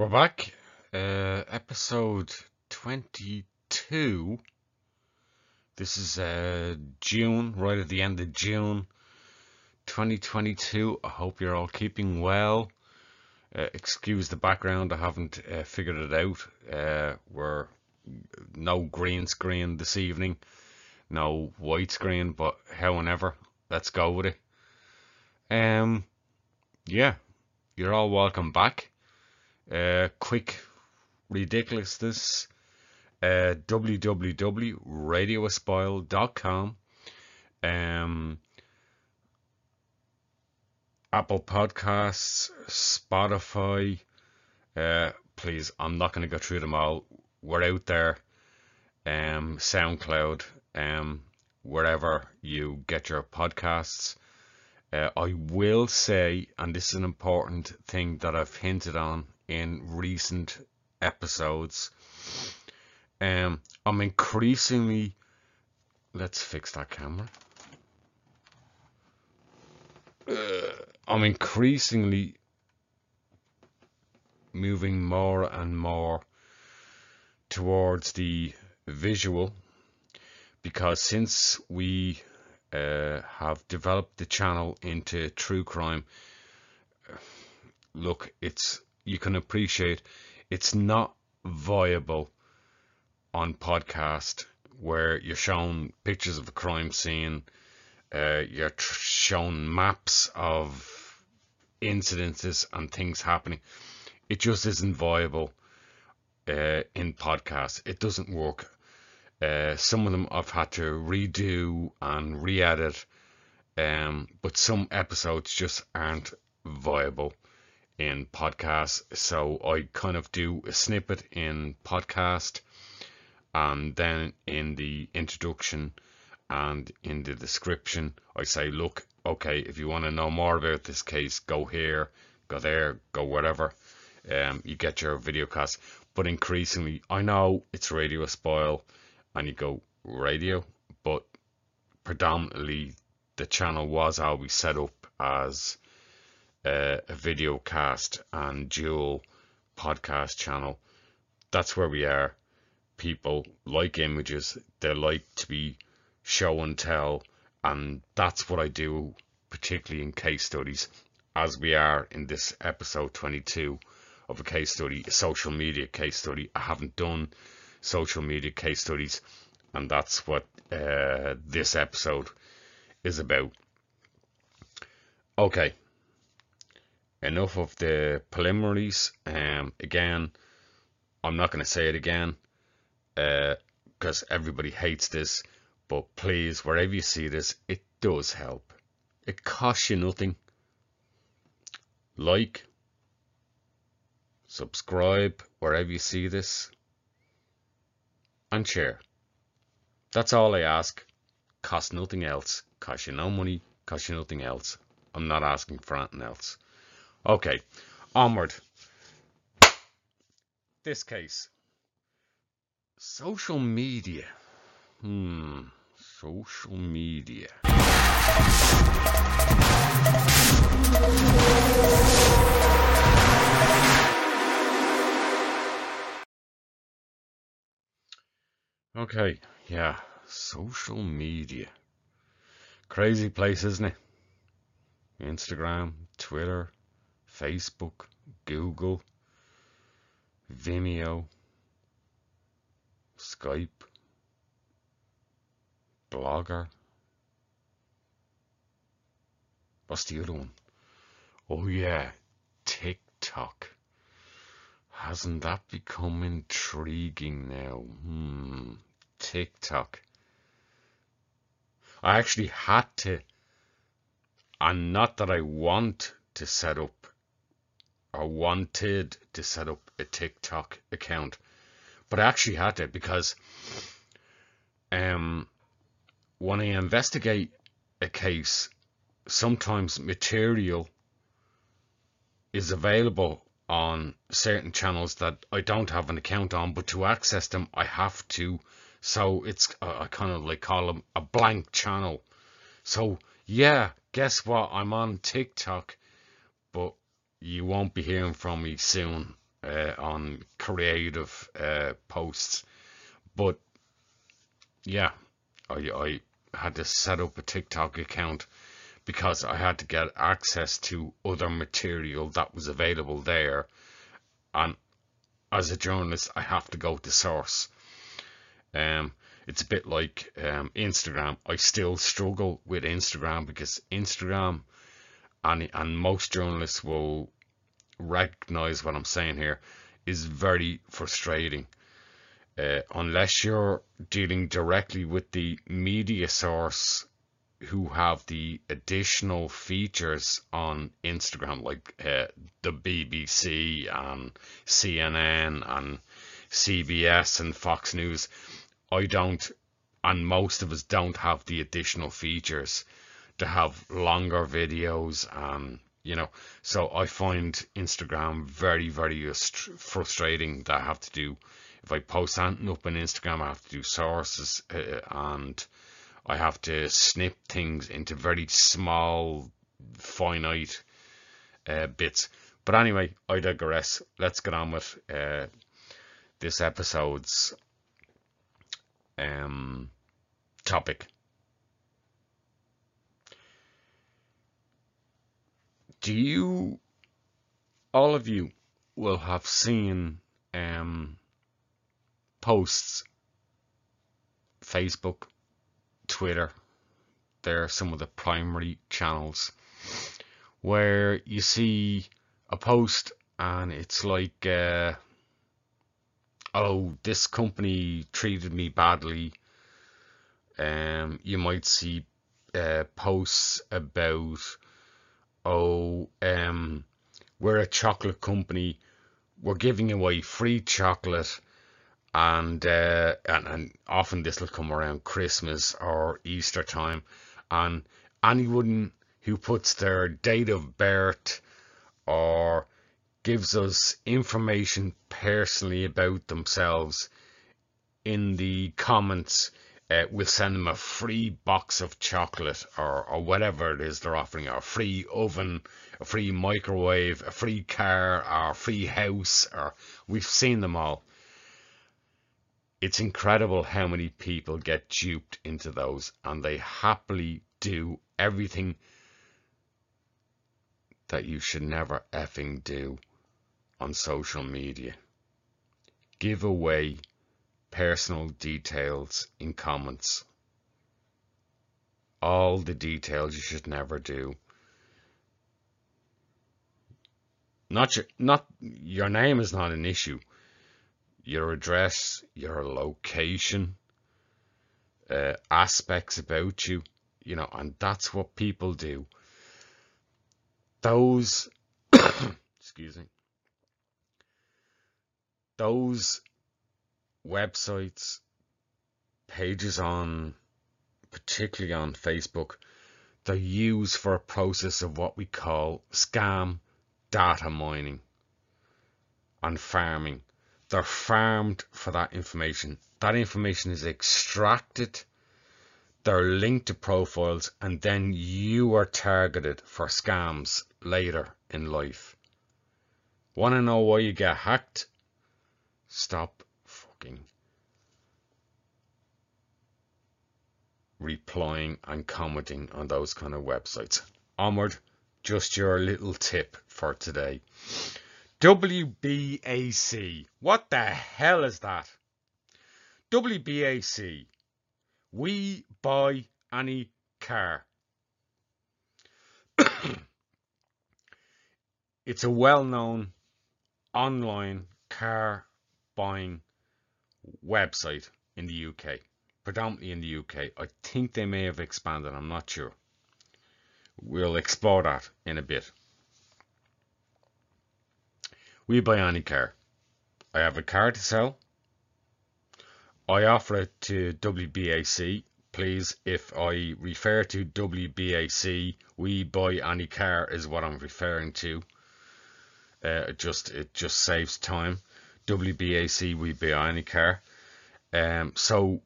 We're back. Uh, episode 22. This is uh, June, right at the end of June 2022. I hope you're all keeping well. Uh, excuse the background, I haven't uh, figured it out. Uh, we're no green screen this evening, no white screen, but however, let's go with it. Um, yeah, you're all welcome back. Uh, quick ridiculousness. Uh. Um, Apple Podcasts, Spotify. Uh, please, I'm not going to go through them all. We're out there. Um, SoundCloud, um, wherever you get your podcasts. Uh, I will say, and this is an important thing that I've hinted on in recent episodes, um, I'm increasingly. Let's fix that camera. Uh, I'm increasingly moving more and more towards the visual because since we uh, have developed the channel into true crime, look, it's you can appreciate it's not viable on podcast where you're shown pictures of a crime scene, uh, you're tr- shown maps of incidences and things happening. It just isn't viable uh, in podcasts. It doesn't work. Uh, some of them I've had to redo and re-edit, um, but some episodes just aren't viable in podcasts. So I kind of do a snippet in podcast, and then in the introduction and in the description, I say, look, okay, if you want to know more about this case, go here, go there, go wherever. Um, you get your video cast. But increasingly, I know it's Radio Spoil, and you go radio, but predominantly the channel was always set up as a video cast and dual podcast channel. That's where we are. People like images, they like to be show and tell, and that's what I do, particularly in case studies, as we are in this episode 22 of a case study, a social media case study. I haven't done social media case studies, and that's what uh, this episode is about. Okay, enough of the preliminaries. Um, again, I'm not going to say it again because uh, everybody hates this, but please, wherever you see this, it does help. It costs you nothing. Like, subscribe wherever you see this, and share. That's all I ask. Cost nothing else. Cost you no money. Cost you nothing else. I'm not asking for anything else. Okay, onward. This case. Social media. Hmm, social media. Okay, yeah, social media. Crazy place, isn't it? Instagram, Twitter, Facebook, Google, Vimeo, Skype, Blogger. What's the other one? Oh yeah, TikTok. Hasn't that become intriguing now? Hmm, TikTok. I actually had to, and not that I want to set up or wanted to set up a TikTok account, but I actually had to because um, when I investigate a case, sometimes material is available on certain channels that I don't have an account on, but to access them, I have to. So it's I kind of like call them a blank channel. So yeah, guess what? I'm on TikTok, but you won't be hearing from me soon uh, on creative uh, posts. But yeah, I, I had to set up a TikTok account because I had to get access to other material that was available there. And as a journalist, I have to go to source. Um, it's a bit like um, Instagram. I still struggle with Instagram because Instagram, and and most journalists will recognize what I'm saying here, is very frustrating. Uh, unless you're dealing directly with the media source who have the additional features on Instagram, like uh, the BBC and CNN and CBS and Fox News. I don't, and most of us don't have the additional features to have longer videos and you know so i find instagram very very frustrating that i have to do if i post something up on instagram i have to do sources uh, and i have to snip things into very small finite uh, bits. But anyway i digress. Let's get on with uh, this episode's um, topic do you, all of you, will have seen um, posts, Facebook, Twitter, they're some of the primary channels where you see a post and it's like, uh, oh, this company treated me badly. Um, you might see uh, posts about oh, um, we're a chocolate company, we're giving away free chocolate, and uh, and, and often this will come around Christmas or Easter time, and anyone who puts their date of birth or gives us information personally about themselves in the comments uh, we'll send them a free box of chocolate or, or whatever it is they're offering, or a free oven, a free microwave, a free car, or a free house, or we've seen them all. It's incredible how many people get duped into those and they happily do everything that you should never effing do on social media. Give away personal details in comments. All the details you should never do. Not your, not your name is not an issue. Your address, your location, uh, aspects about you, you know, and that's what people do. Those, excuse me, those websites, pages on, particularly on Facebook, they're used for a process of what we call scam data mining and farming. They're farmed for that information. That information is extracted, they're linked to profiles, and then you are targeted for scams later in life. Want to know why you get hacked? Stop replying and commenting on those kind of websites. Onward, just your little tip for today. WBAC. What the hell is that? WBAC. We buy any car. it's a well known online car buying website in the UK, predominantly in the UK. I think they may have expanded, I'm not sure. We'll explore that in a bit. We buy any car. I have a car to sell. I offer it to WBAC. Please, if I refer to WBAC, we buy any car is what I'm referring to. Uh, it just it just saves time. WBAC, we buy any car. Um, so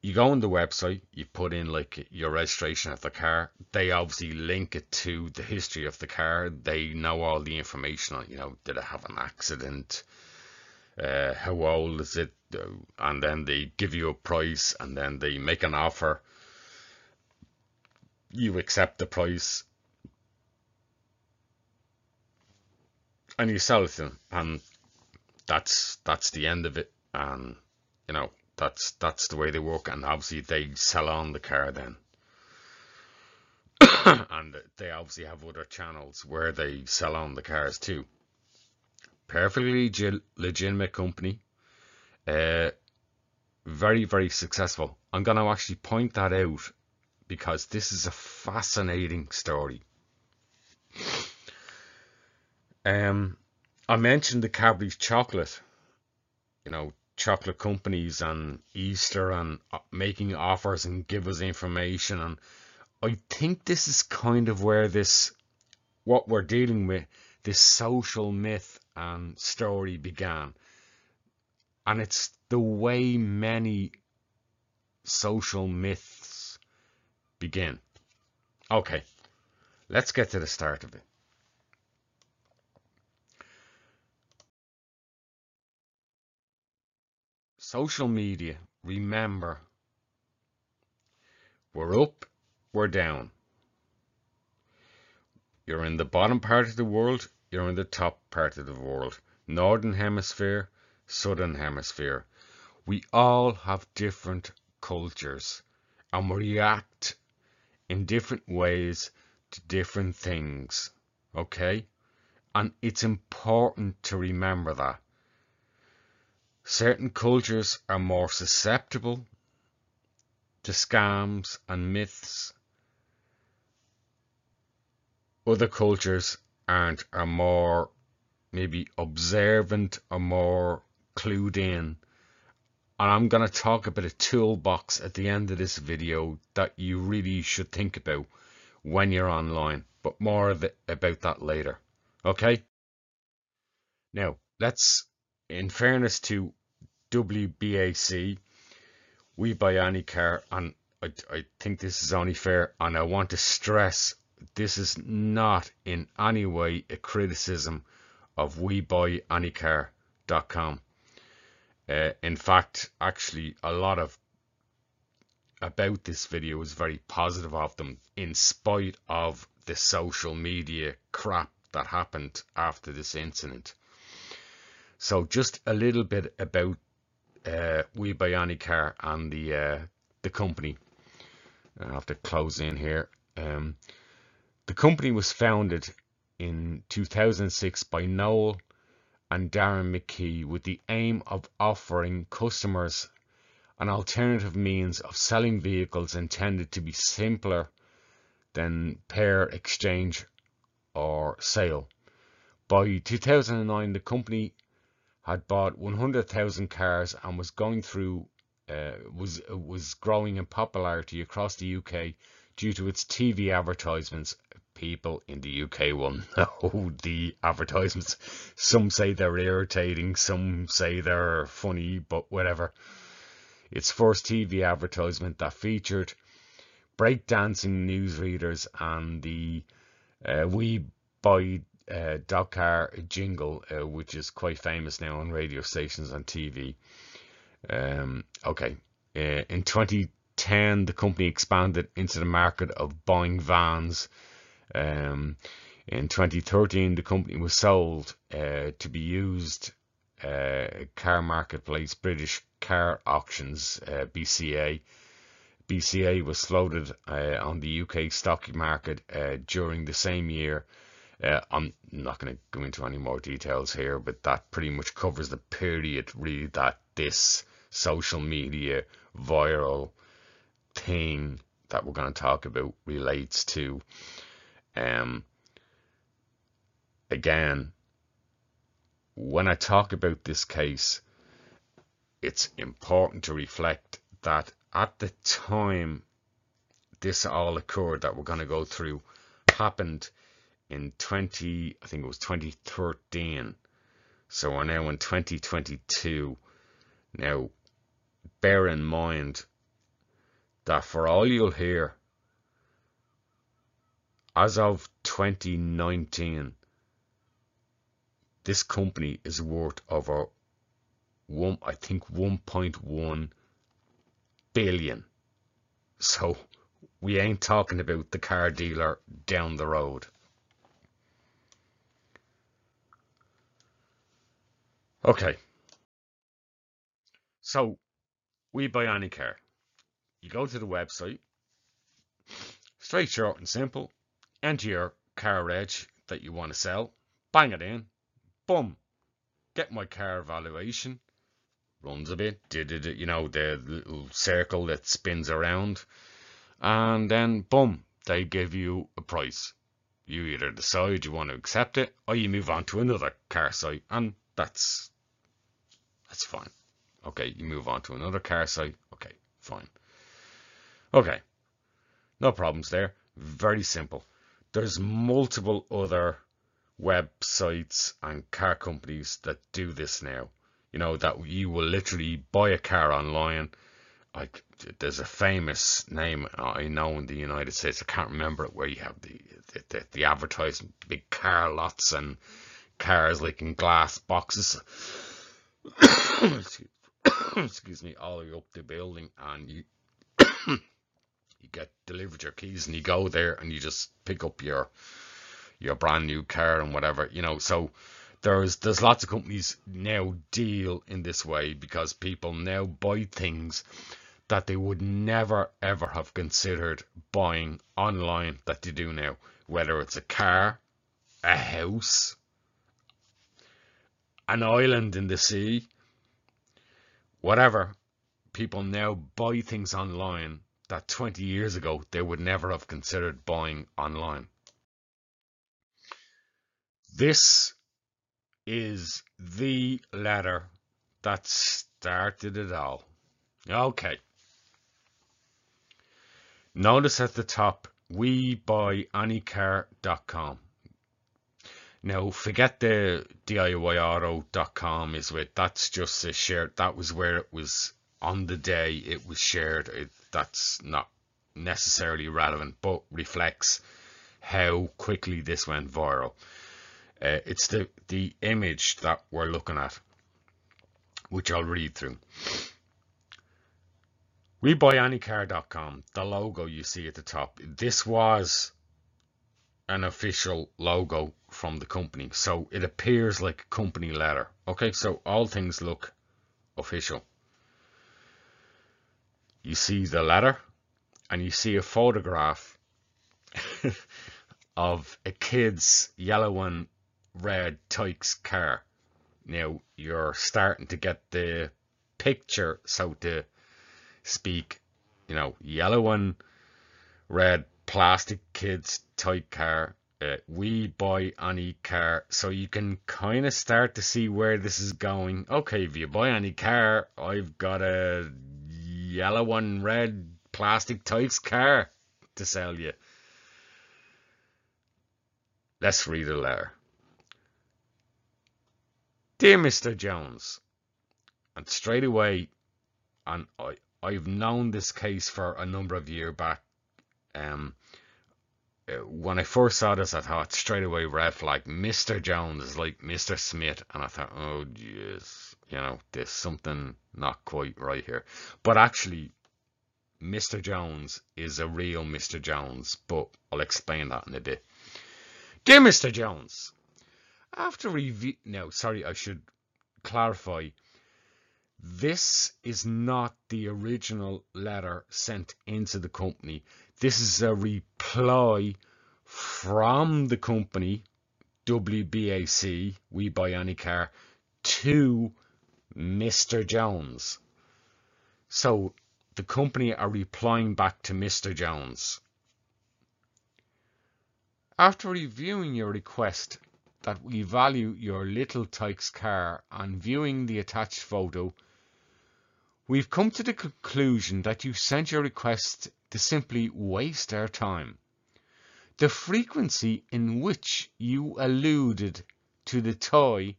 you go on the website, you put in like your registration of the car. They obviously link it to the history of the car. They know all the information on, you know, did it have an accident? Uh, how old is it? And then they give you a price and then they make an offer. You accept the price and you sell it to them. And that's that's the end of it. And you know, that's that's the way they work, and obviously they sell on the car then. and they obviously have other channels where they sell on the cars too. Perfectly legitimate company. Uh, very, very successful. I'm going to actually point that out because this is a fascinating story. Um, I mentioned the Cadbury chocolate. You know, chocolate companies and Easter and uh, making offers and give us information. And I think this is kind of where this, what we're dealing with, this social myth and story began. And it's the way many social myths begin. Okay, let's get to the start of it. Social media, remember, we're up, we're down. You're in the bottom part of the world, you're in the top part of the world. Northern Hemisphere, Southern Hemisphere. We all have different cultures and we react in different ways to different things. Okay? And it's important to remember that. Certain cultures are more susceptible to scams and myths. Other cultures aren't, are more maybe observant or more clued in. And I'm going to talk about a toolbox at the end of this video that you really should think about when you're online. But more about that later. Okay? Now, let's in fairness to WBAC, we buy any car, and I, I think this is only fair, and I want to stress this is not in any way a criticism of WeBuyAnyCar.com. Uh, in fact, actually, a lot of about this video is very positive of them, in spite of the social media crap that happened after this incident. So just a little bit about uh, We Buy Any Car and the uh, the company. I have to close in here. Um, the company was founded in 2006 by Noel and Darren McKee with the aim of offering customers an alternative means of selling vehicles intended to be simpler than part exchange or sale. By 2009, the company had bought 100,000 cars and was going through uh, was was growing in popularity across the UK due to its TV advertisements. People in the UK will know the advertisements. Some say they're irritating, some say they're funny, but whatever. Its first TV advertisement that featured breakdancing newsreaders and the uh, We Buy uh, dog Dakar jingle, uh, which is quite famous now on radio stations and TV. Um, okay, uh, in 2010, the company expanded into the market of buying vans. Um, in 2013, the company was sold uh, to be used uh, car marketplace British Car Auctions uh, BCA. BCA was floated on the UK stock market during the same year uh, I'm not going to go into any more details here, but that pretty much covers the period really that this social media viral thing that we're going to talk about relates to. Um, again, when I talk about this case, it's important to reflect that at the time this all occurred that we're going to go through happened in 20, I think it was 2013. So we're now in 2022. Now, bear in mind, that for all you'll hear, as of 2019, this company is worth over one, I think 1.1 billion. So we ain't talking about the car dealer down the road. Okay. So we buy any car. You go to the website, straight, short, and simple. Enter your car reg that you want to sell. Bang it in. Boom. Get my car valuation. Runs a bit. Did it, you know, the little circle that spins around. And then, boom, they give you a price. You either decide you want to accept it or you move on to another car site. And that's that's fine. Okay, you move on to another car site. Okay, fine. Okay, no problems there. Very simple. There's multiple other websites and car companies that do this now. You know, that you will literally buy a car online. Like, there's a famous name I know in the United States. I can't remember it, where you have the the, the, the advertising, big car lots and cars like in glass boxes. excuse me, all the way up the building, and you you get delivered your keys, and you go there, and you just pick up your your brand new car and whatever, you know. So there's there's lots of companies now deal in this way because people now buy things that they would never ever have considered buying online that they do now, whether it's a car, a house, an island in the sea, whatever, people now buy things online that 20 years ago they would never have considered buying online. This is the letter that started it all. Okay. Notice at the top, we. Now, forget the DIYauto.com is with that's just a share. That was where it was on the day it was shared. It, that's not necessarily relevant, but reflects how quickly this went viral. Uh, it's the the image that we're looking at, which I'll read through. We buy anycar.com. The logo you see at the top. This was an official logo from the company. So it appears like a company letter. Okay, so all things look official. You see the letter and you see a photograph of a kid's yellow and red Tikes car. Now you're starting to get the picture, so to speak, you know, yellow and red plastic kids toy car. Uh, we buy any car, so you can kind of start to see where this is going. Okay, if you buy any car, I've got a yellow and red plastic Tikes car to sell you. Let's read the letter. Dear Mr. Jones, and straight away, and I, I've known this case for a number of years back. Um, when I first saw this, I thought straight away red flag. Mr. Jones is like Mr. Smith, and I thought, oh jeez, you know, there's something not quite right here. But actually, Mr. Jones is a real Mr. Jones, but I'll explain that in a bit. Dear Mr. Jones, after review, no, sorry, I should clarify. This is not the original letter sent into the company. This is a reply from the company, WBAC, We Buy Any Car, to Mr. Jones. So the company are replying back to Mr. Jones. After reviewing your request that we value your little Tikes car and viewing the attached photo, we've come to the conclusion that you sent your request to simply waste our time. The frequency in which you alluded to the toy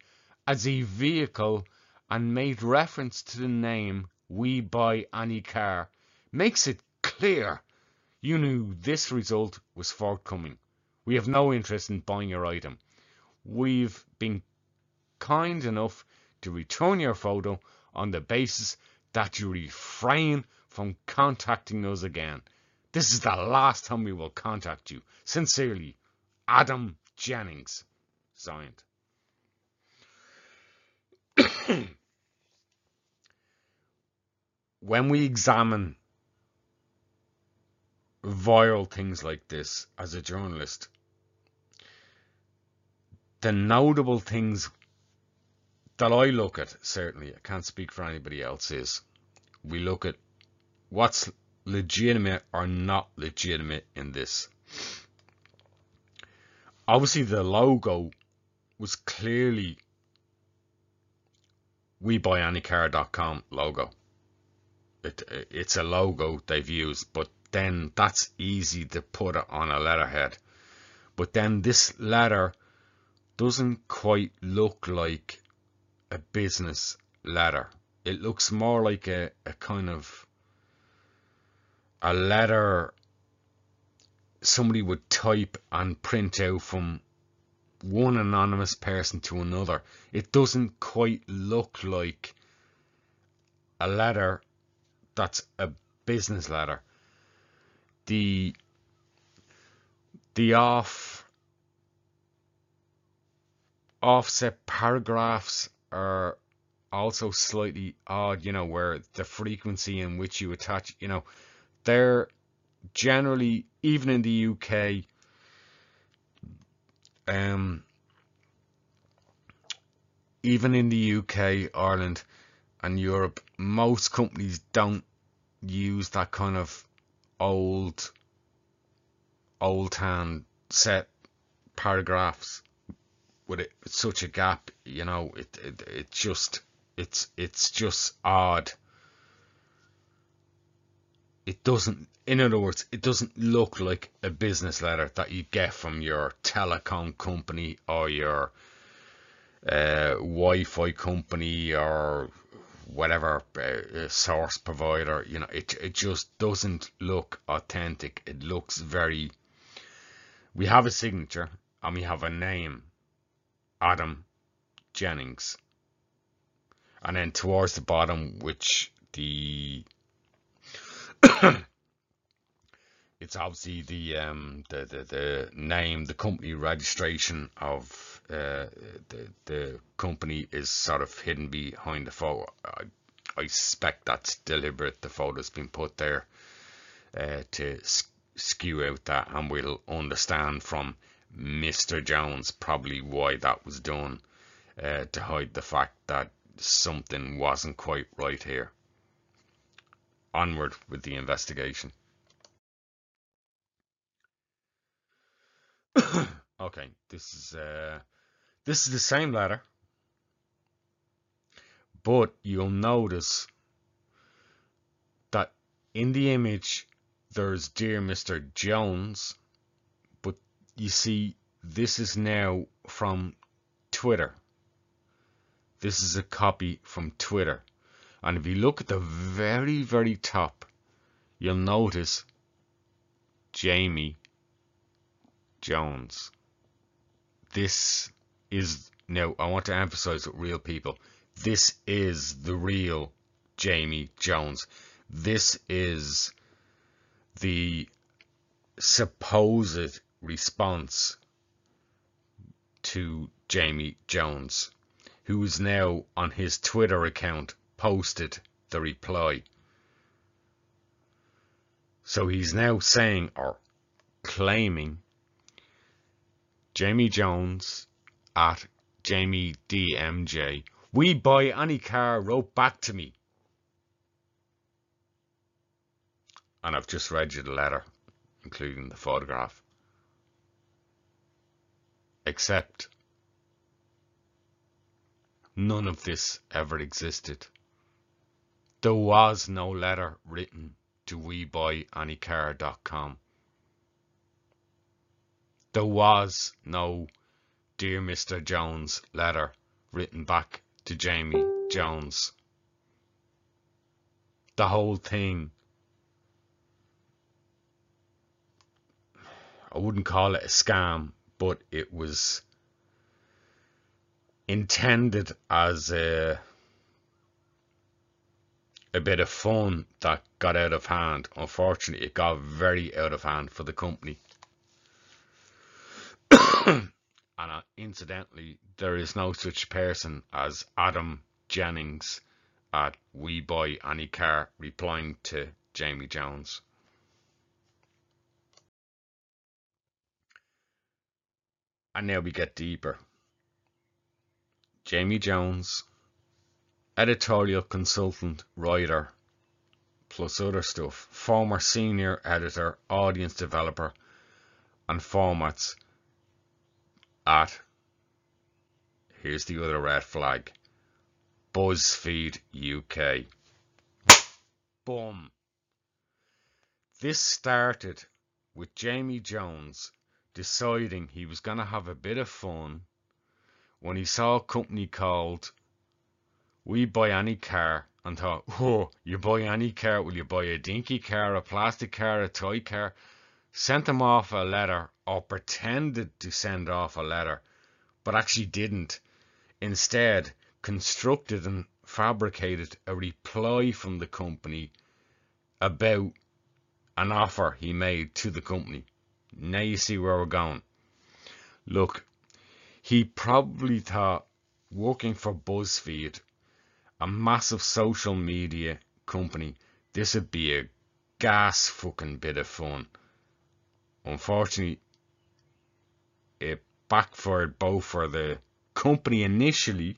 as a vehicle and made reference to the name We Buy Any Car makes it clear. You knew this result was forthcoming. We have no interest in buying your item. We've been kind enough to return your photo on the basis that you refrain from contacting us again. This is the last time we will contact you. Sincerely, Adam Jennings. Signed. when we examine viral things like this as a journalist, the notable things that I look at, certainly, I can't speak for anybody else, is we look at what's legitimate or not legitimate in this. Obviously, the logo was clearly WeBuyAnyCar.com logo. It, it's a logo they've used, but then that's easy to put it on a letterhead. But then this letter doesn't quite look like a business letter. It looks more like a, a kind of a letter somebody would type and print out from one anonymous person to another. It doesn't quite look like a letter that's a business letter. The the off offset paragraphs are also slightly odd, you know, where the frequency in which you attach, you know, they're generally, even in the UK, um, even in the UK, Ireland, and Europe, most companies don't use that kind of old, old hand set paragraphs with it, such a gap. You know, it, it it just it's it's just odd. It doesn't in other words, it doesn't look like a business letter that you get from your telecom company or your uh, Wi-Fi company or whatever uh, source provider. You know, it it just doesn't look authentic. It looks very. We have a signature and we have a name, Adam Jennings, and then towards the bottom, which the it's obviously the um the, the, the name the company registration of uh, the the company is sort of hidden behind the photo I, I suspect that's deliberate the photo's been put there uh, to skew out that and we'll understand from Mr. Jones probably why that was done uh, to hide the fact that something wasn't quite right here onward with the investigation okay, this is uh, this is the same letter, but you'll notice that in the image there's dear Mr. Jones, but you see this is now from Twitter. This is a copy from Twitter. And if you look at the very, very top, you'll notice Jamie Jones. This is now I want to emphasize with real people. This is the real Jamie Jones. This is the supposed response to Jamie Jones, who is now on his Twitter account posted the reply. So he's now saying or claiming Jamie Jones at Jamie DMJ. We buy any car wrote back to me. And I've just read you the letter, including the photograph. Except none of this ever existed. There was no letter written to WeBuyAnyCar.com. There was no Dear Mr. Jones letter written back to Jamie Jones. The whole thing I wouldn't call it a scam, but it was intended as a a bit of fun that got out of hand. Unfortunately, it got very out of hand for the company. and uh, incidentally, there is no such person as Adam Jennings at We Buy Any Car replying to Jamie Jones. And now we get deeper. Jamie Jones editorial consultant, writer, plus other stuff, former senior editor, audience developer, and formats at, here's the other red flag, BuzzFeed UK. Boom. This started with Jamie Jones deciding he was going to have a bit of fun when he saw a company called we buy any car and thought, oh, you buy any car, will you buy a dinky car, a plastic car, a toy car? Sent them off a letter or pretended to send off a letter, but actually didn't. Instead, constructed and fabricated a reply from the company about an offer he made to the company. Now you see where we're going. Look, he probably thought working for BuzzFeed a massive social media company, this would be a gas fucking bit of fun. Unfortunately, it backfired both for the company initially,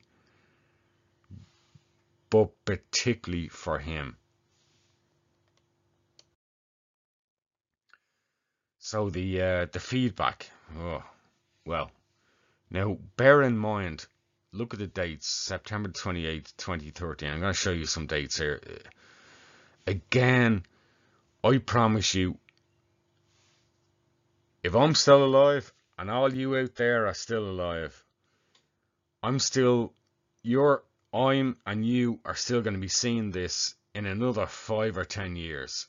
but particularly for him. So the uh, the feedback, oh, well, now bear in mind look at the dates September 28th 2013 I'm going to show you some dates here. Again I promise you if I'm still alive and all you out there are still alive I'm still you're I'm and you are still going to be seeing this in another five or ten years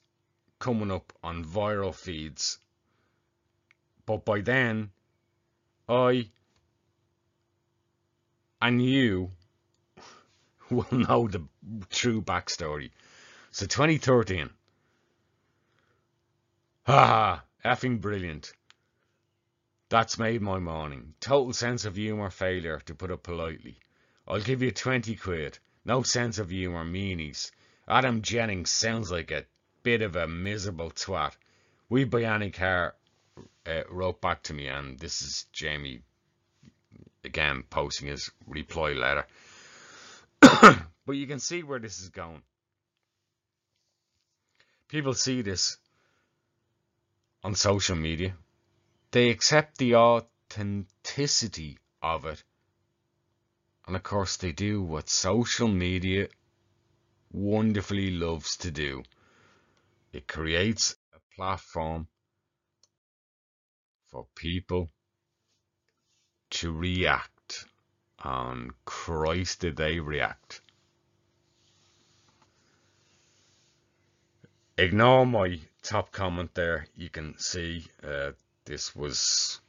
coming up on viral feeds. But by then I and you will know the true backstory. So 2013. Ha effing brilliant. That's made my morning. Total sense of humour failure, to put it politely. I'll give you 20 quid. No sense of humour meanies. Adam Jennings sounds like a bit of a miserable twat. We any uh, wrote back to me, and this is Jamie again posting his reply letter. but you can see where this is going. People see this on social media. They accept the authenticity of it. And of course, they do what social media wonderfully loves to do. It creates a platform for people to react. And Christ, did they react. Ignore my top comment there. You can see uh, this was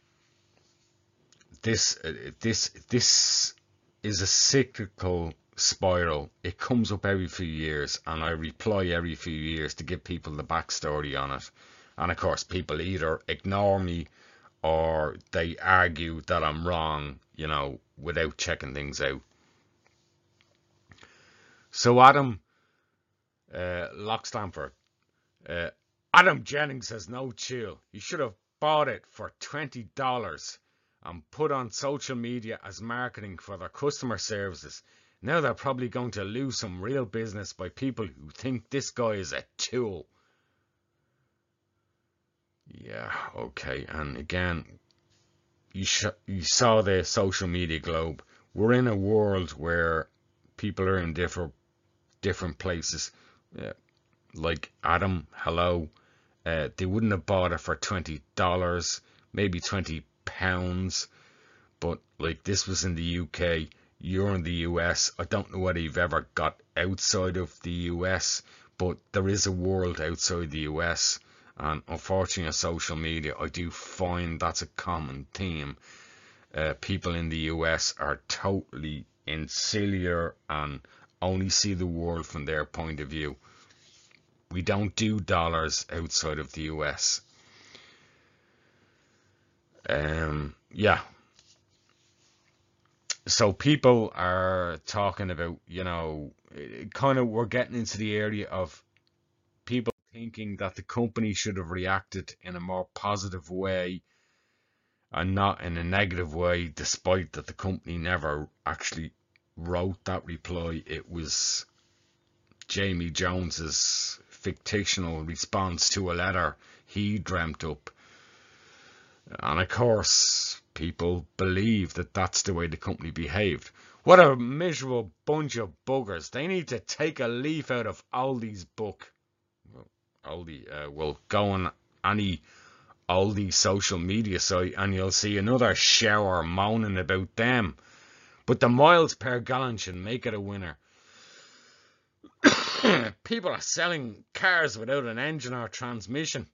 this uh, this this is a cyclical spiral. It comes up every few years, and I reply every few years to give people the backstory on it. And of course, people either ignore me or they argue that I'm wrong, you know, without checking things out. So Adam uh, Lockstamford, uh, Adam Jennings has no chill. He should have bought it for twenty dollars and put on social media as marketing for their customer services. Now they're probably going to lose some real business by people who think this guy is a tool. Yeah, okay. And again, you you saw the social media globe. We're in a world where people are in different different places. Yeah, like Adam, hello. Uh, they wouldn't have bought it for twenty dollars, maybe twenty pounds, but like this was in the UK. You're in the US. I don't know whether you've ever got outside of the US, but there is a world outside the US And unfortunately, on social media, I do find that's a common theme. Uh, people in the US are totally insular and only see the world from their point of view. We don't do dollars outside of the US. Um, yeah. So people are talking about, you know, kind of we're getting into the area of thinking that the company should have reacted in a more positive way and not in a negative way, despite that the company never actually wrote that reply. It was Jamie Jones's fictional response to a letter he dreamt up. And of course, people believe that that's the way the company behaved. What a miserable bunch of buggers. They need to take a leaf out of Aldi's book. Well, Aldi uh, will go on any Aldi social media site and you'll see another shower moaning about them. But the miles per gallon should make it a winner. People are selling cars without an engine or transmission.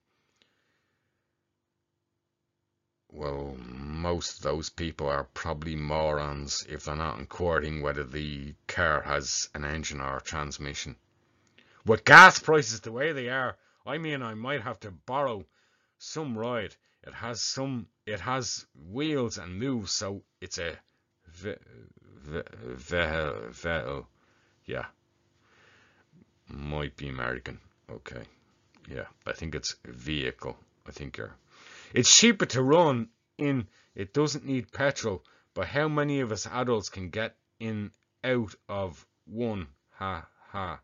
Well, most of those people are probably morons if they're not inquiring whether the car has an engine or transmission. With gas prices the way they are, I mean I might have to borrow some ride. It has some it has wheels and moves, so it's a vehicle. Yeah. Might be American. Okay. Yeah, I think it's vehicle. I think you're it's cheaper to run in, it doesn't need petrol, but how many of us adults can get in out of one? Ha ha.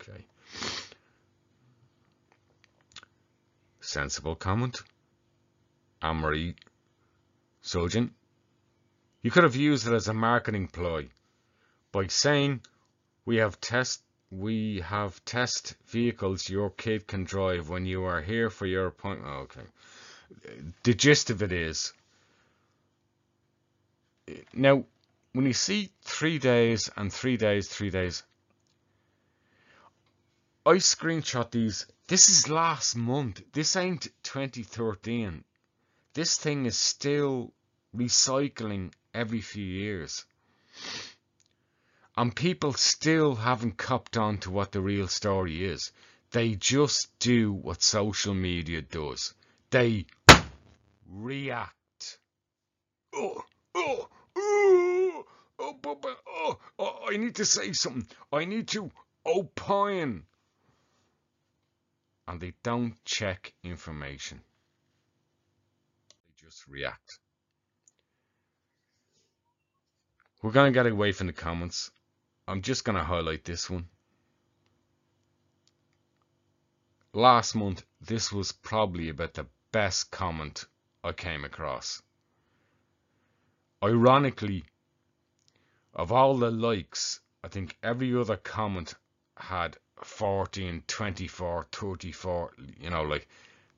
Okay. Sensible comment. Amory Sojin. You could have used it as a marketing ploy by saying we have test we have test vehicles your kid can drive when you are here for your appointment. Oh, okay. The gist of it is now when you see three days and three days, three days, I screenshot these. This is last month. This ain't 2013. This thing is still recycling every few years. And people still haven't copped on to what the real story is. They just do what social media does. They react. Oh, oh, oh, oh, oh, oh, oh, oh I need to say something. I need to opine. And they don't check information. They just react. We're going to get away from the comments. I'm just going to highlight this one. Last month, this was probably about the best comment I came across. Ironically, of all the likes, I think every other comment had 14, 24, 34, you know, like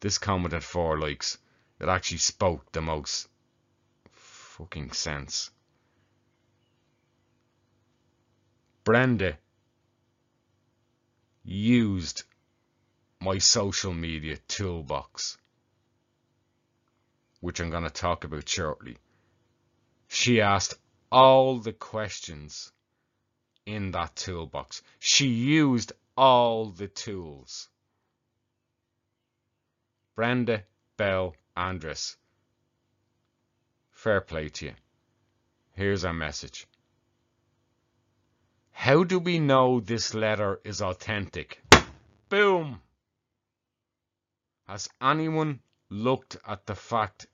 this comment had four likes. It actually spoke the most fucking sense. Brenda used my social media toolbox, which I'm going to talk about shortly. She asked all the questions in that toolbox. She used all the tools. Brenda Bell Andress. Fair play to you. Here's our message. How do we know this letter is authentic? Boom! Has anyone looked at the fact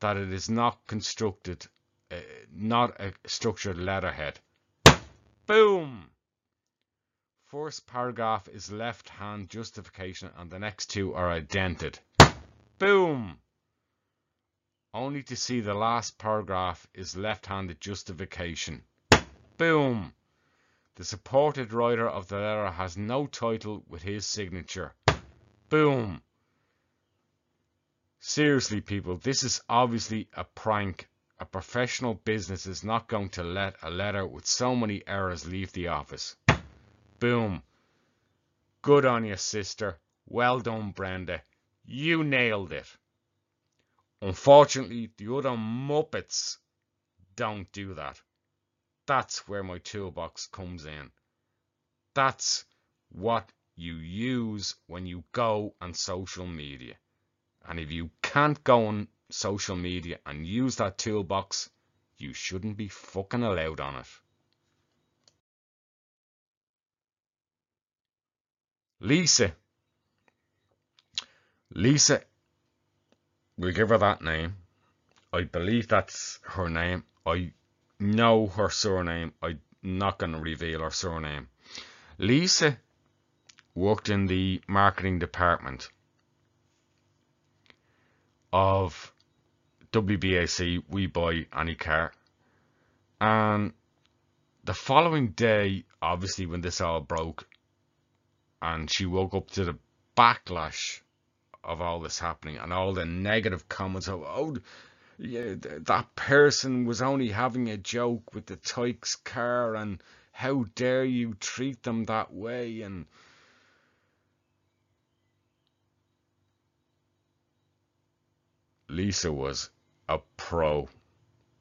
that it is not constructed, uh, not a structured letterhead? Boom! First paragraph is left-hand justification and the next two are indented. Boom! Only to see the last paragraph is left-handed justification. Boom! The supported writer of the letter has no title with his signature. Boom. Seriously, people, this is obviously a prank. A professional business is not going to let a letter with so many errors leave the office. Boom. Good on you, sister. Well done, Brenda. You nailed it. Unfortunately, the other Muppets don't do that. That's where my toolbox comes in. That's what you use when you go on social media. And if you can't go on social media and use that toolbox, you shouldn't be fucking allowed on it. Lisa. Lisa, we'll give her that name. I believe that's her name. I know her surname. I'm not going to reveal her surname. Lisa worked in the marketing department of WBAC We Buy Any Car. And the following day, obviously, when this all broke, and she woke up to the backlash of all this happening and all the negative comments of, oh, yeah, that person was only having a joke with the Tikes car, and how dare you treat them that way, and Lisa was a pro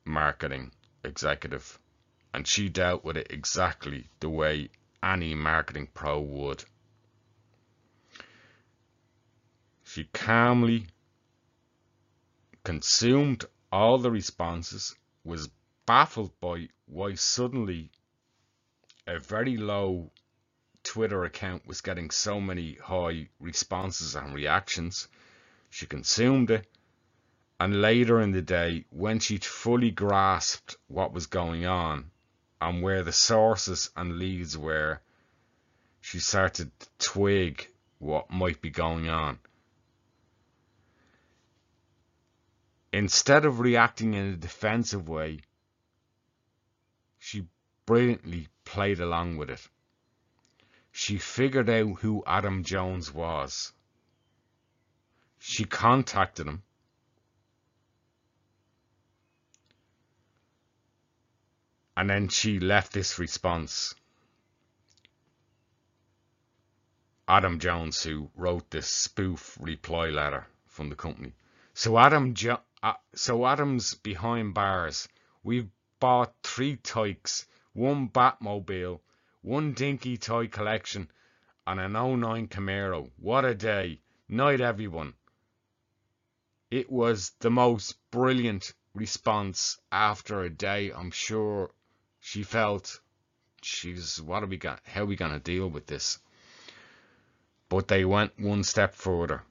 marketing executive and she dealt with it exactly the way any marketing pro would. She calmly consumed all the responses, was baffled by why suddenly a very low Twitter account was getting so many high responses and reactions. She consumed it and later in the day, when she'd fully grasped what was going on and where the sources and leads were, she started to twig what might be going on. Instead of reacting in a defensive way, she brilliantly played along with it. She figured out who Adam Jones was. She contacted him And then she left this response. Adam Jones, who wrote this spoof reply letter from the company. So Adam, jo- uh, so Adam's behind bars. We've bought three Tikes, one Batmobile, one Dinky toy collection, and an 09 Camaro. What a day! Night, everyone. It was the most brilliant response after a day, I'm sure, she felt, she's what are we got? How are we going to deal with this? But they went one step further.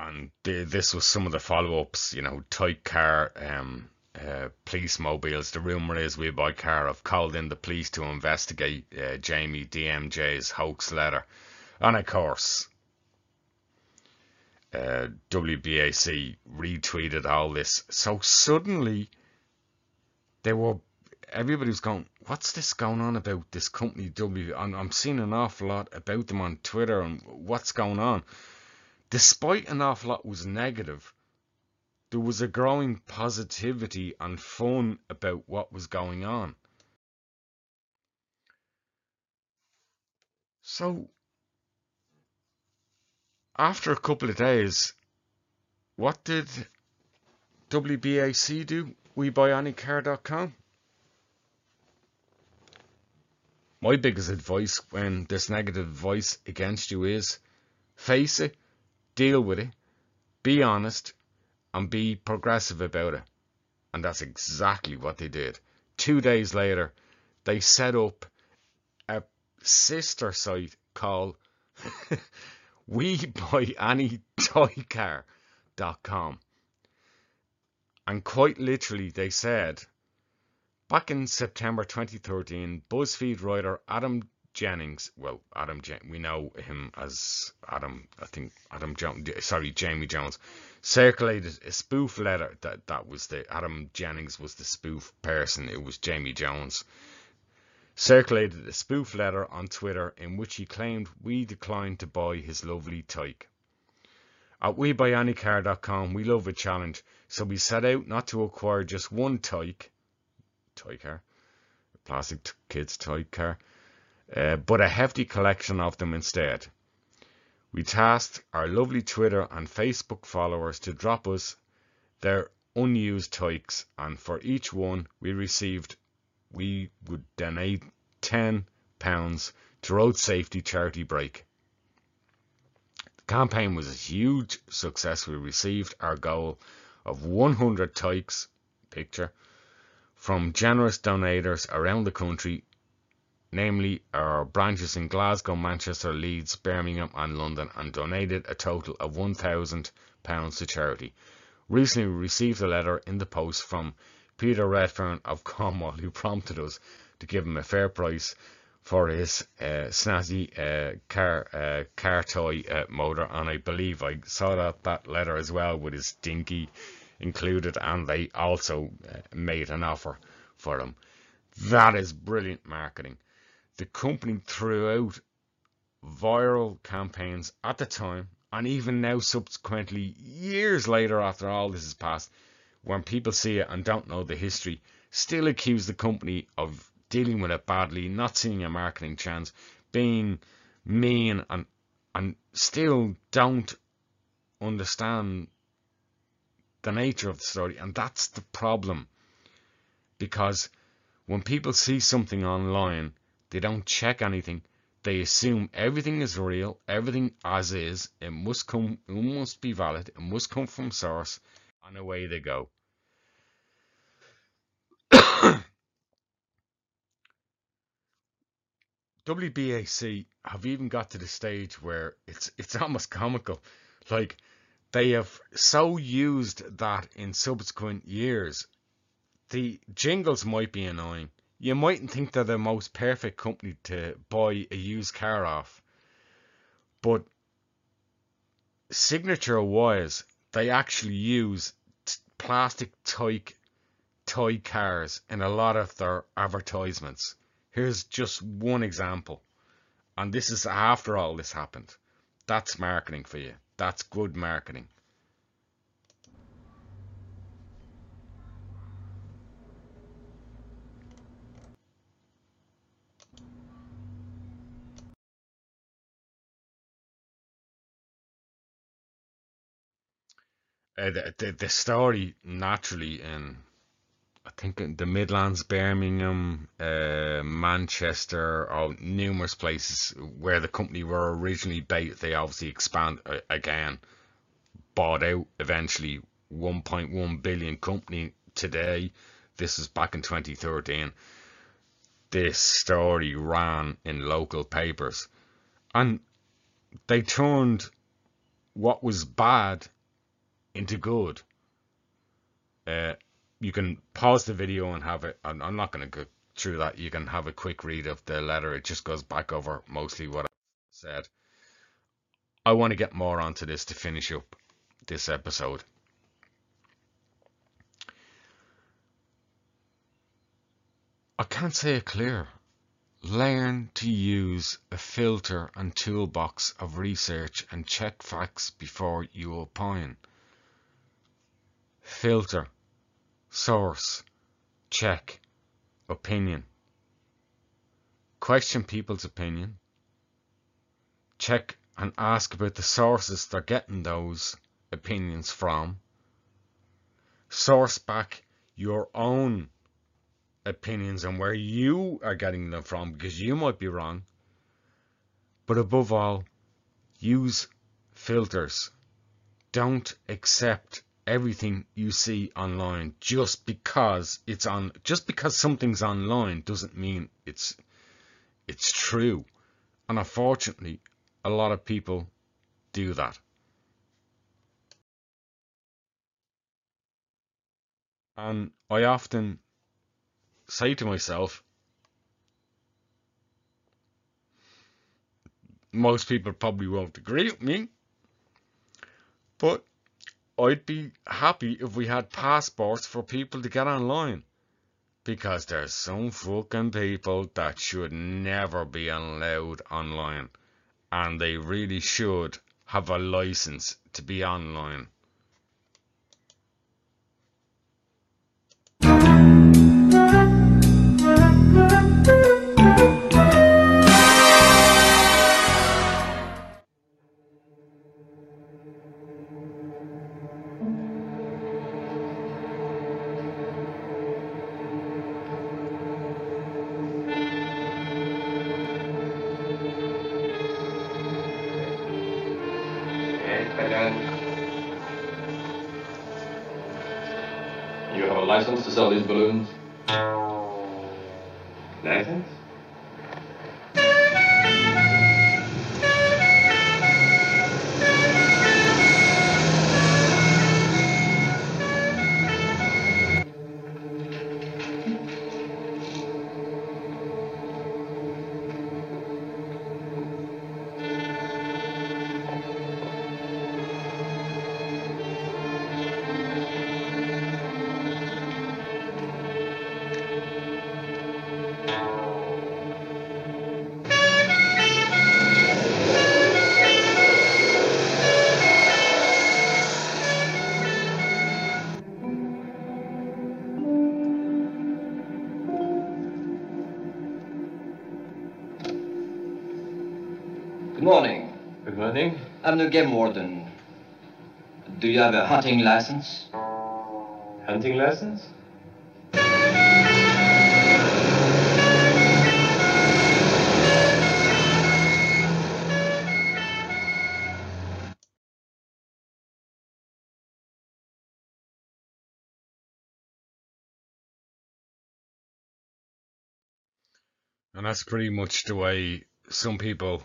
And this was some of the follow-ups, you know, Tike car, um, uh, police mobiles. The rumor is we buy car have called in the police to investigate uh, Jamie DMJ's hoax letter, and of course, uh, WBAC retweeted all this. So suddenly, they were everybody was going, "What's this going on about this company W?" I'm, I'm seeing an awful lot about them on Twitter and what's going on. Despite an awful lot was negative, there was a growing positivity and fun about what was going on. So after a couple of days, what did WBAC do? We buy WeBuyAnyCar.com. My biggest advice when this negative voice against you is face it, deal with it, be honest, and be progressive about it. And that's exactly what they did. Two days later, they set up a sister site called we buy any toy car.com. And quite literally, they said, back in September 2013, BuzzFeed writer Adam Jennings, well, Adam, Jen- we know him as Adam, I think Adam Jones, sorry, Jamie Jones, circulated a spoof letter that that was the Adam Jennings was the spoof person. It was Jamie Jones circulated a spoof letter on Twitter in which he claimed we declined to buy his lovely Tike. At WeBuyAnyCar.com, we love a challenge, so we set out not to acquire just one Tike, Tike car, plastic kids toy car, uh, but a hefty collection of them instead. We tasked our lovely Twitter and Facebook followers to drop us their unused toys, and for each one we received, we would donate ten pounds to Road Safety Charity Brake. The campaign was a huge success. We received our goal of 100 toys, picture, from generous donators around the country, namely our branches in Glasgow, Manchester, Leeds, Birmingham, and London, and donated a total of £1,000 to charity. Recently, we received a letter in the post from Peter Redfern of Cornwall, who prompted us to give him a fair price for his uh, snazzy uh, car uh, car toy uh, motor, and I believe I saw that that letter as well with his dinky included, and they also uh, made an offer for him. That is brilliant marketing. The company threw out viral campaigns at the time, and even now, subsequently, years later, after all this has passed, when people see it and don't know the history, still accuse the company of dealing with it badly, not seeing a marketing chance, being mean, and and still don't understand the nature of the story, and that's the problem. Because when people see something online, they don't check anything. They assume everything is real, everything as is. It must come, it must be valid. It must come from source, and away they go. WBAC have even got to the stage where it's it's almost comical. Like they have so used that in subsequent years. The jingles might be annoying. You mightn't think they're the most perfect company to buy a used car off. But signature wise, they actually use plastic toy toy cars in a lot of their advertisements. Here's just one example. And this is after all this happened. That's marketing for you. That's good marketing. Uh, the, the, the story naturally in I think in the Midlands, Birmingham, uh, Manchester, or numerous places where the company were originally based, they obviously expand uh, again, bought out eventually 1.1 billion company today. This is back in 2013. This story ran in local papers, and they turned what was bad into good. Uh, you can pause the video and have it. I'm, I'm not going to go through that. You can have a quick read of the letter. It just goes back over mostly what I said. I want to get more onto this to finish up this episode. I can't say it clear. Learn to use a filter and toolbox of research and check facts before you opine. Filter Source. Check. Opinion. Question people's opinion. Check and ask about the sources they're getting those opinions from. Source back your own opinions and where you are getting them from because you might be wrong. But above all, use filters. Don't accept everything you see online just because it's on just because something's online doesn't mean it's it's true. And unfortunately a lot of people do that. And i often say to myself most people probably won't agree with me but I'd be happy if we had passports for people to get online. Because there's some fucking people that should never be allowed online. And they really should have a license to be online. I'm no game warden. Do you have a hunting license? Hunting license? And that's pretty much the way some people,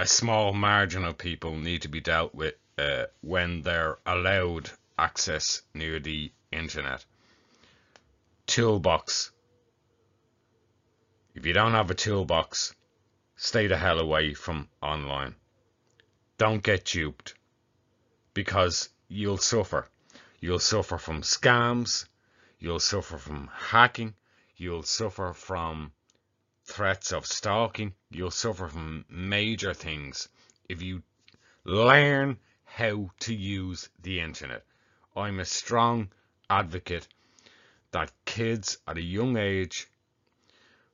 a small margin of people, need to be dealt with uh, when they're allowed access near the internet. Toolbox. If you don't have a toolbox, stay the hell away from online. Don't get duped because you'll suffer. You'll suffer from scams, you'll suffer from hacking, you'll suffer from threats of stalking, you'll suffer from major things if you learn how to use the internet. I'm a strong advocate that kids at a young age,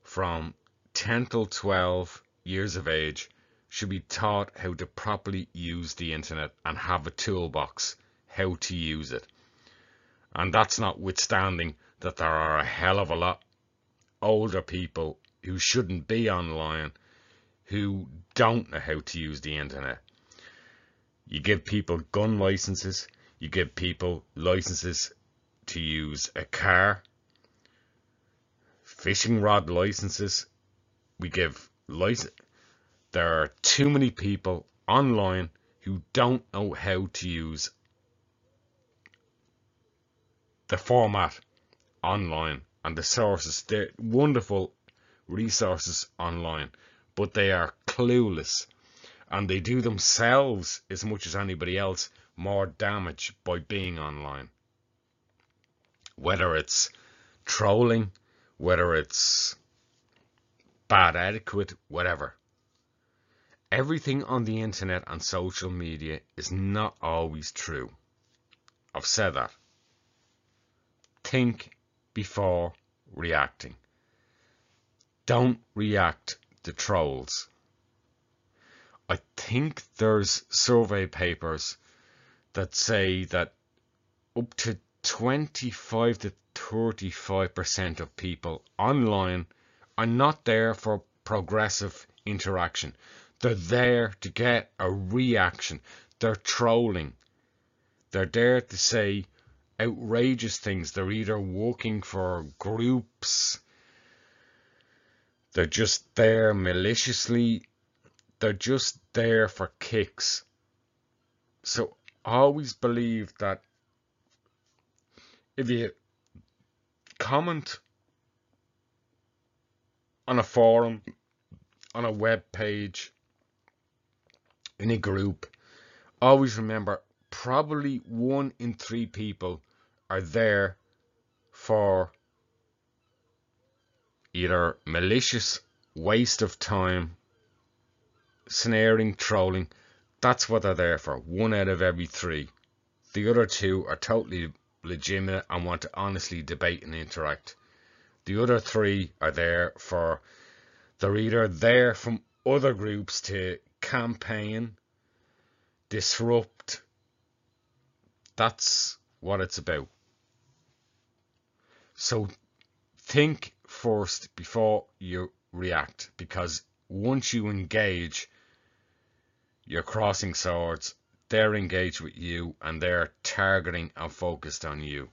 from 10 till 12 years of age, should be taught how to properly use the internet and have a toolbox how to use it. And that's notwithstanding that there are a hell of a lot older people who shouldn't be online who don't know how to use the internet. You give people gun licenses, you give people licenses to use a car, fishing rod licenses, we give license. There are too many people online who don't know how to use the format online and the sources. They're wonderful resources online, but they are clueless and they do themselves as much as anybody else more damage by being online. Whether it's trolling, whether it's bad etiquette, whatever. Everything on the internet and social media is not always true. I've said that. Think before reacting. Don't react to trolls. I think there's survey papers that say that up to 25 to 35% of people online are not there for progressive interaction. They're there to get a reaction. They're trolling. They're there to say outrageous things. They're either working for groups, they're just there maliciously, they're just there for kicks. So I always believe that if you comment on a forum, on a web page, in a group, always remember probably one in three people are there for either malicious waste of time, snaring, trolling. That's what they're there for. One out of every three. The other two are totally legitimate and want to honestly debate and interact. The other three are there for, they're either there from other groups to campaign, disrupt. That's what it's about. So think first before you react because once you engage, you're crossing swords, they're engaged with you and they're targeting and focused on you.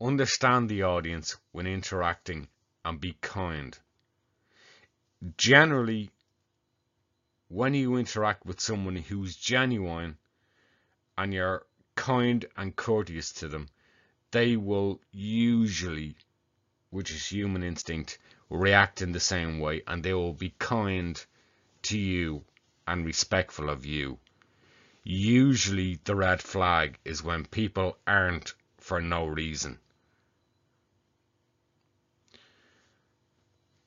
understand the audience when interacting and be kind. Generally, when you interact with someone who's genuine and you're kind and courteous to them, they will usually, which is human instinct, react in the same way and they will be kind to you and respectful of you. Usually, the red flag is when people aren't for no reason.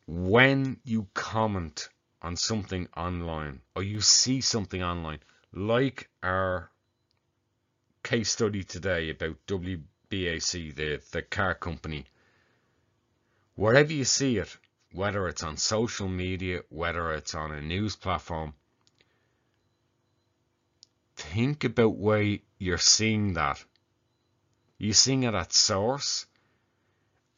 When you comment on something online or you see something online, like our case study today about WBAC, the, the car company, wherever you see it, whether it's on social media, whether it's on a news platform, think about where you're seeing that. Are you seeing it at source?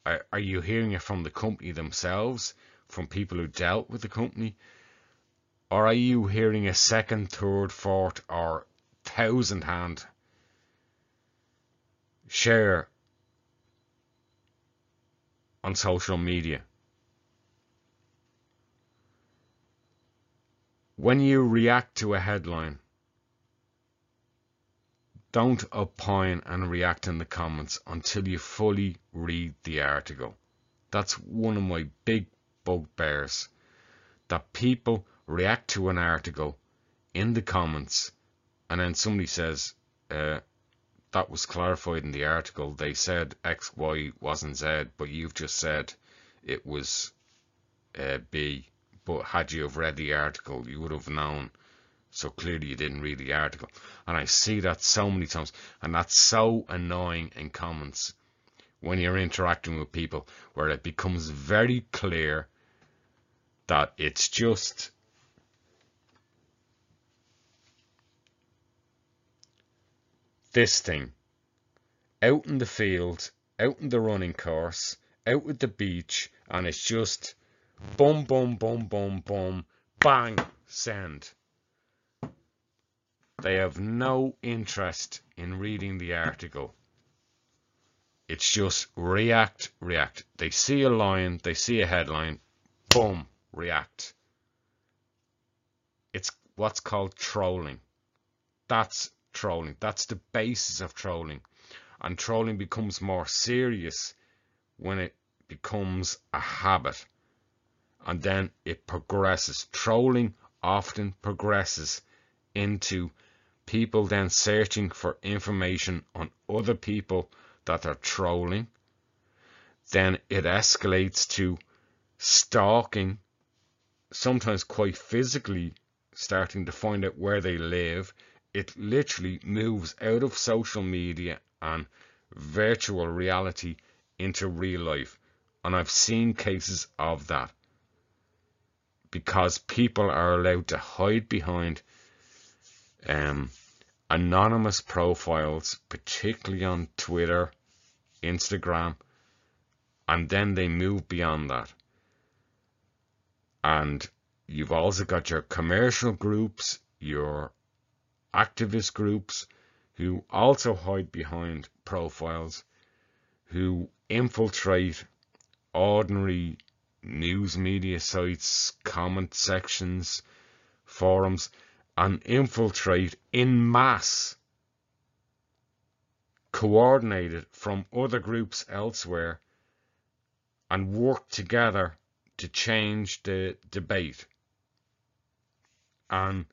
Are, are you hearing it from the company themselves, from people who dealt with the company? Or are you hearing a second, third, fourth, or thousand hand share on social media? When you react to a headline, don't opine and react in the comments until you fully read the article. That's one of my big bugbears. That people react to an article in the comments and then somebody says, uh, that was clarified in the article. They said X, Y wasn't Z, but you've just said it was uh, B. But had you have read the article, you would have known so clearly you didn't read the article. And I see that so many times. And that's so annoying in comments when you're interacting with people where it becomes very clear that it's just this thing out in the field, out in the running course, out at the beach, and it's just boom, boom, boom, boom, boom, bang, send. They have no interest in reading the article. It's just react, react. They see a line, they see a headline, boom, react. It's what's called trolling. That's trolling. That's the basis of trolling. And trolling becomes more serious when it becomes a habit. And then it progresses. Trolling often progresses into people then searching for information on other people that are trolling. Then it escalates to stalking, sometimes quite physically starting to find out where they live. It literally moves out of social media and virtual reality into real life. And I've seen cases of that because people are allowed to hide behind um, anonymous profiles, particularly on Twitter, Instagram, and then they move beyond that. And you've also got your commercial groups, your activist groups, who also hide behind profiles, who infiltrate ordinary news media sites, comment sections, forums and infiltrate in mass, coordinated from other groups elsewhere, and work together to change the debate. And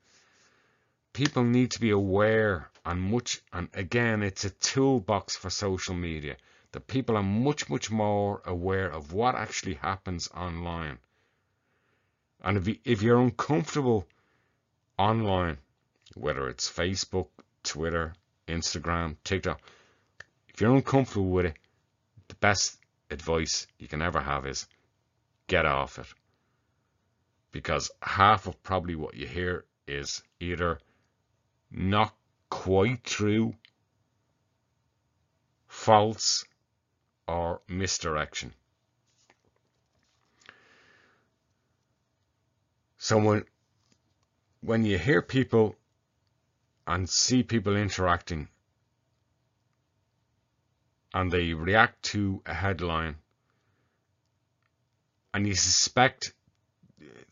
people need to be aware and much and again it's a toolbox for social media that people are much much more aware of what actually happens online and if, you, if you're uncomfortable online, whether it's Facebook, Twitter, Instagram, TikTok, if you're uncomfortable with it, the best advice you can ever have is get off it. Because half of probably what you hear is either not quite true, false, or misdirection. So when when you hear people and see people interacting and they react to a headline and you suspect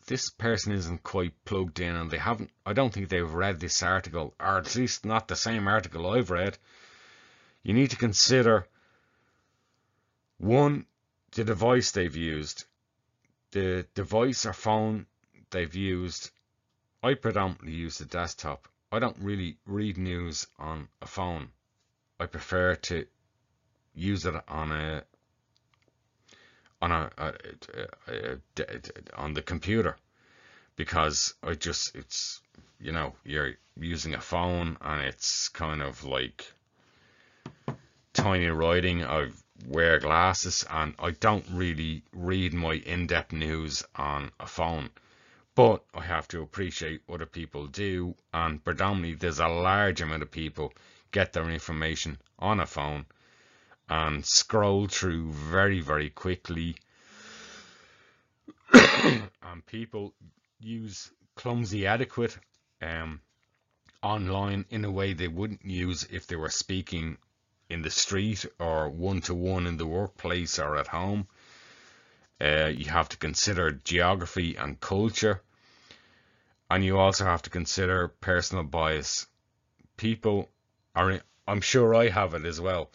this person isn't quite plugged in and they haven't I don't think they've read this article or at least not the same article I've read. You need to consider one the device they've used. The device or phone they've used I predominantly use the desktop. I don't really read news on a phone. I prefer to use it on a on a, a, a, a, on the computer because I just it's you know you're using a phone and it's kind of like tiny writing. I wear glasses and I don't really read my in-depth news on a phone. But I have to appreciate what other people do, and predominantly there's a large amount of people get their information on a phone and scroll through very, very quickly. and people use clumsy adequate um, online in a way they wouldn't use if they were speaking in the street or one to one in the workplace or at home. Uh, you have to consider geography and culture, and you also have to consider personal bias. People are, I'm sure I have it as well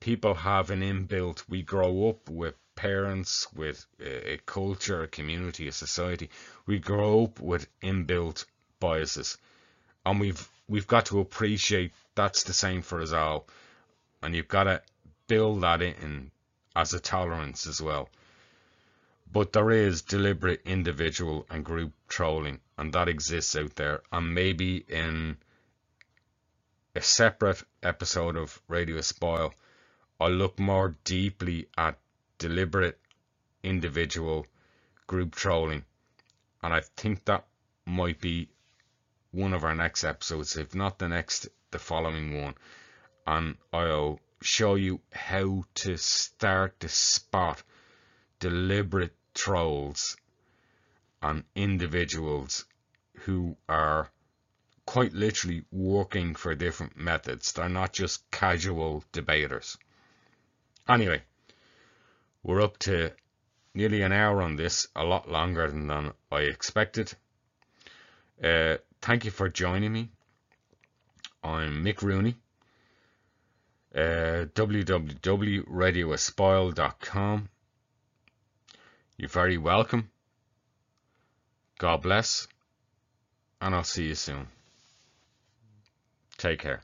people have an inbuilt, we grow up with parents, with a culture, a community, a society. We grow up with inbuilt biases. And we've we've got to appreciate that's the same for us all. And you've got to build that in as a tolerance as well. But there is deliberate individual and group trolling, and that exists out there. And maybe in a separate episode of Radio Spoil, I look more deeply at deliberate individual group trolling, and I think that might be one of our next episodes, if not the next, the following one. And I'll show you how to start to spot deliberate trolls and individuals who are quite literally working for different methods. They're not just casual debaters. Anyway, we're up to nearly an hour on this, a lot longer than I expected. Uh, thank you for joining me. I'm Mick Rooney. Uh, www.radioaspoil.com. You're very welcome. God bless. And I'll see you soon. Take care.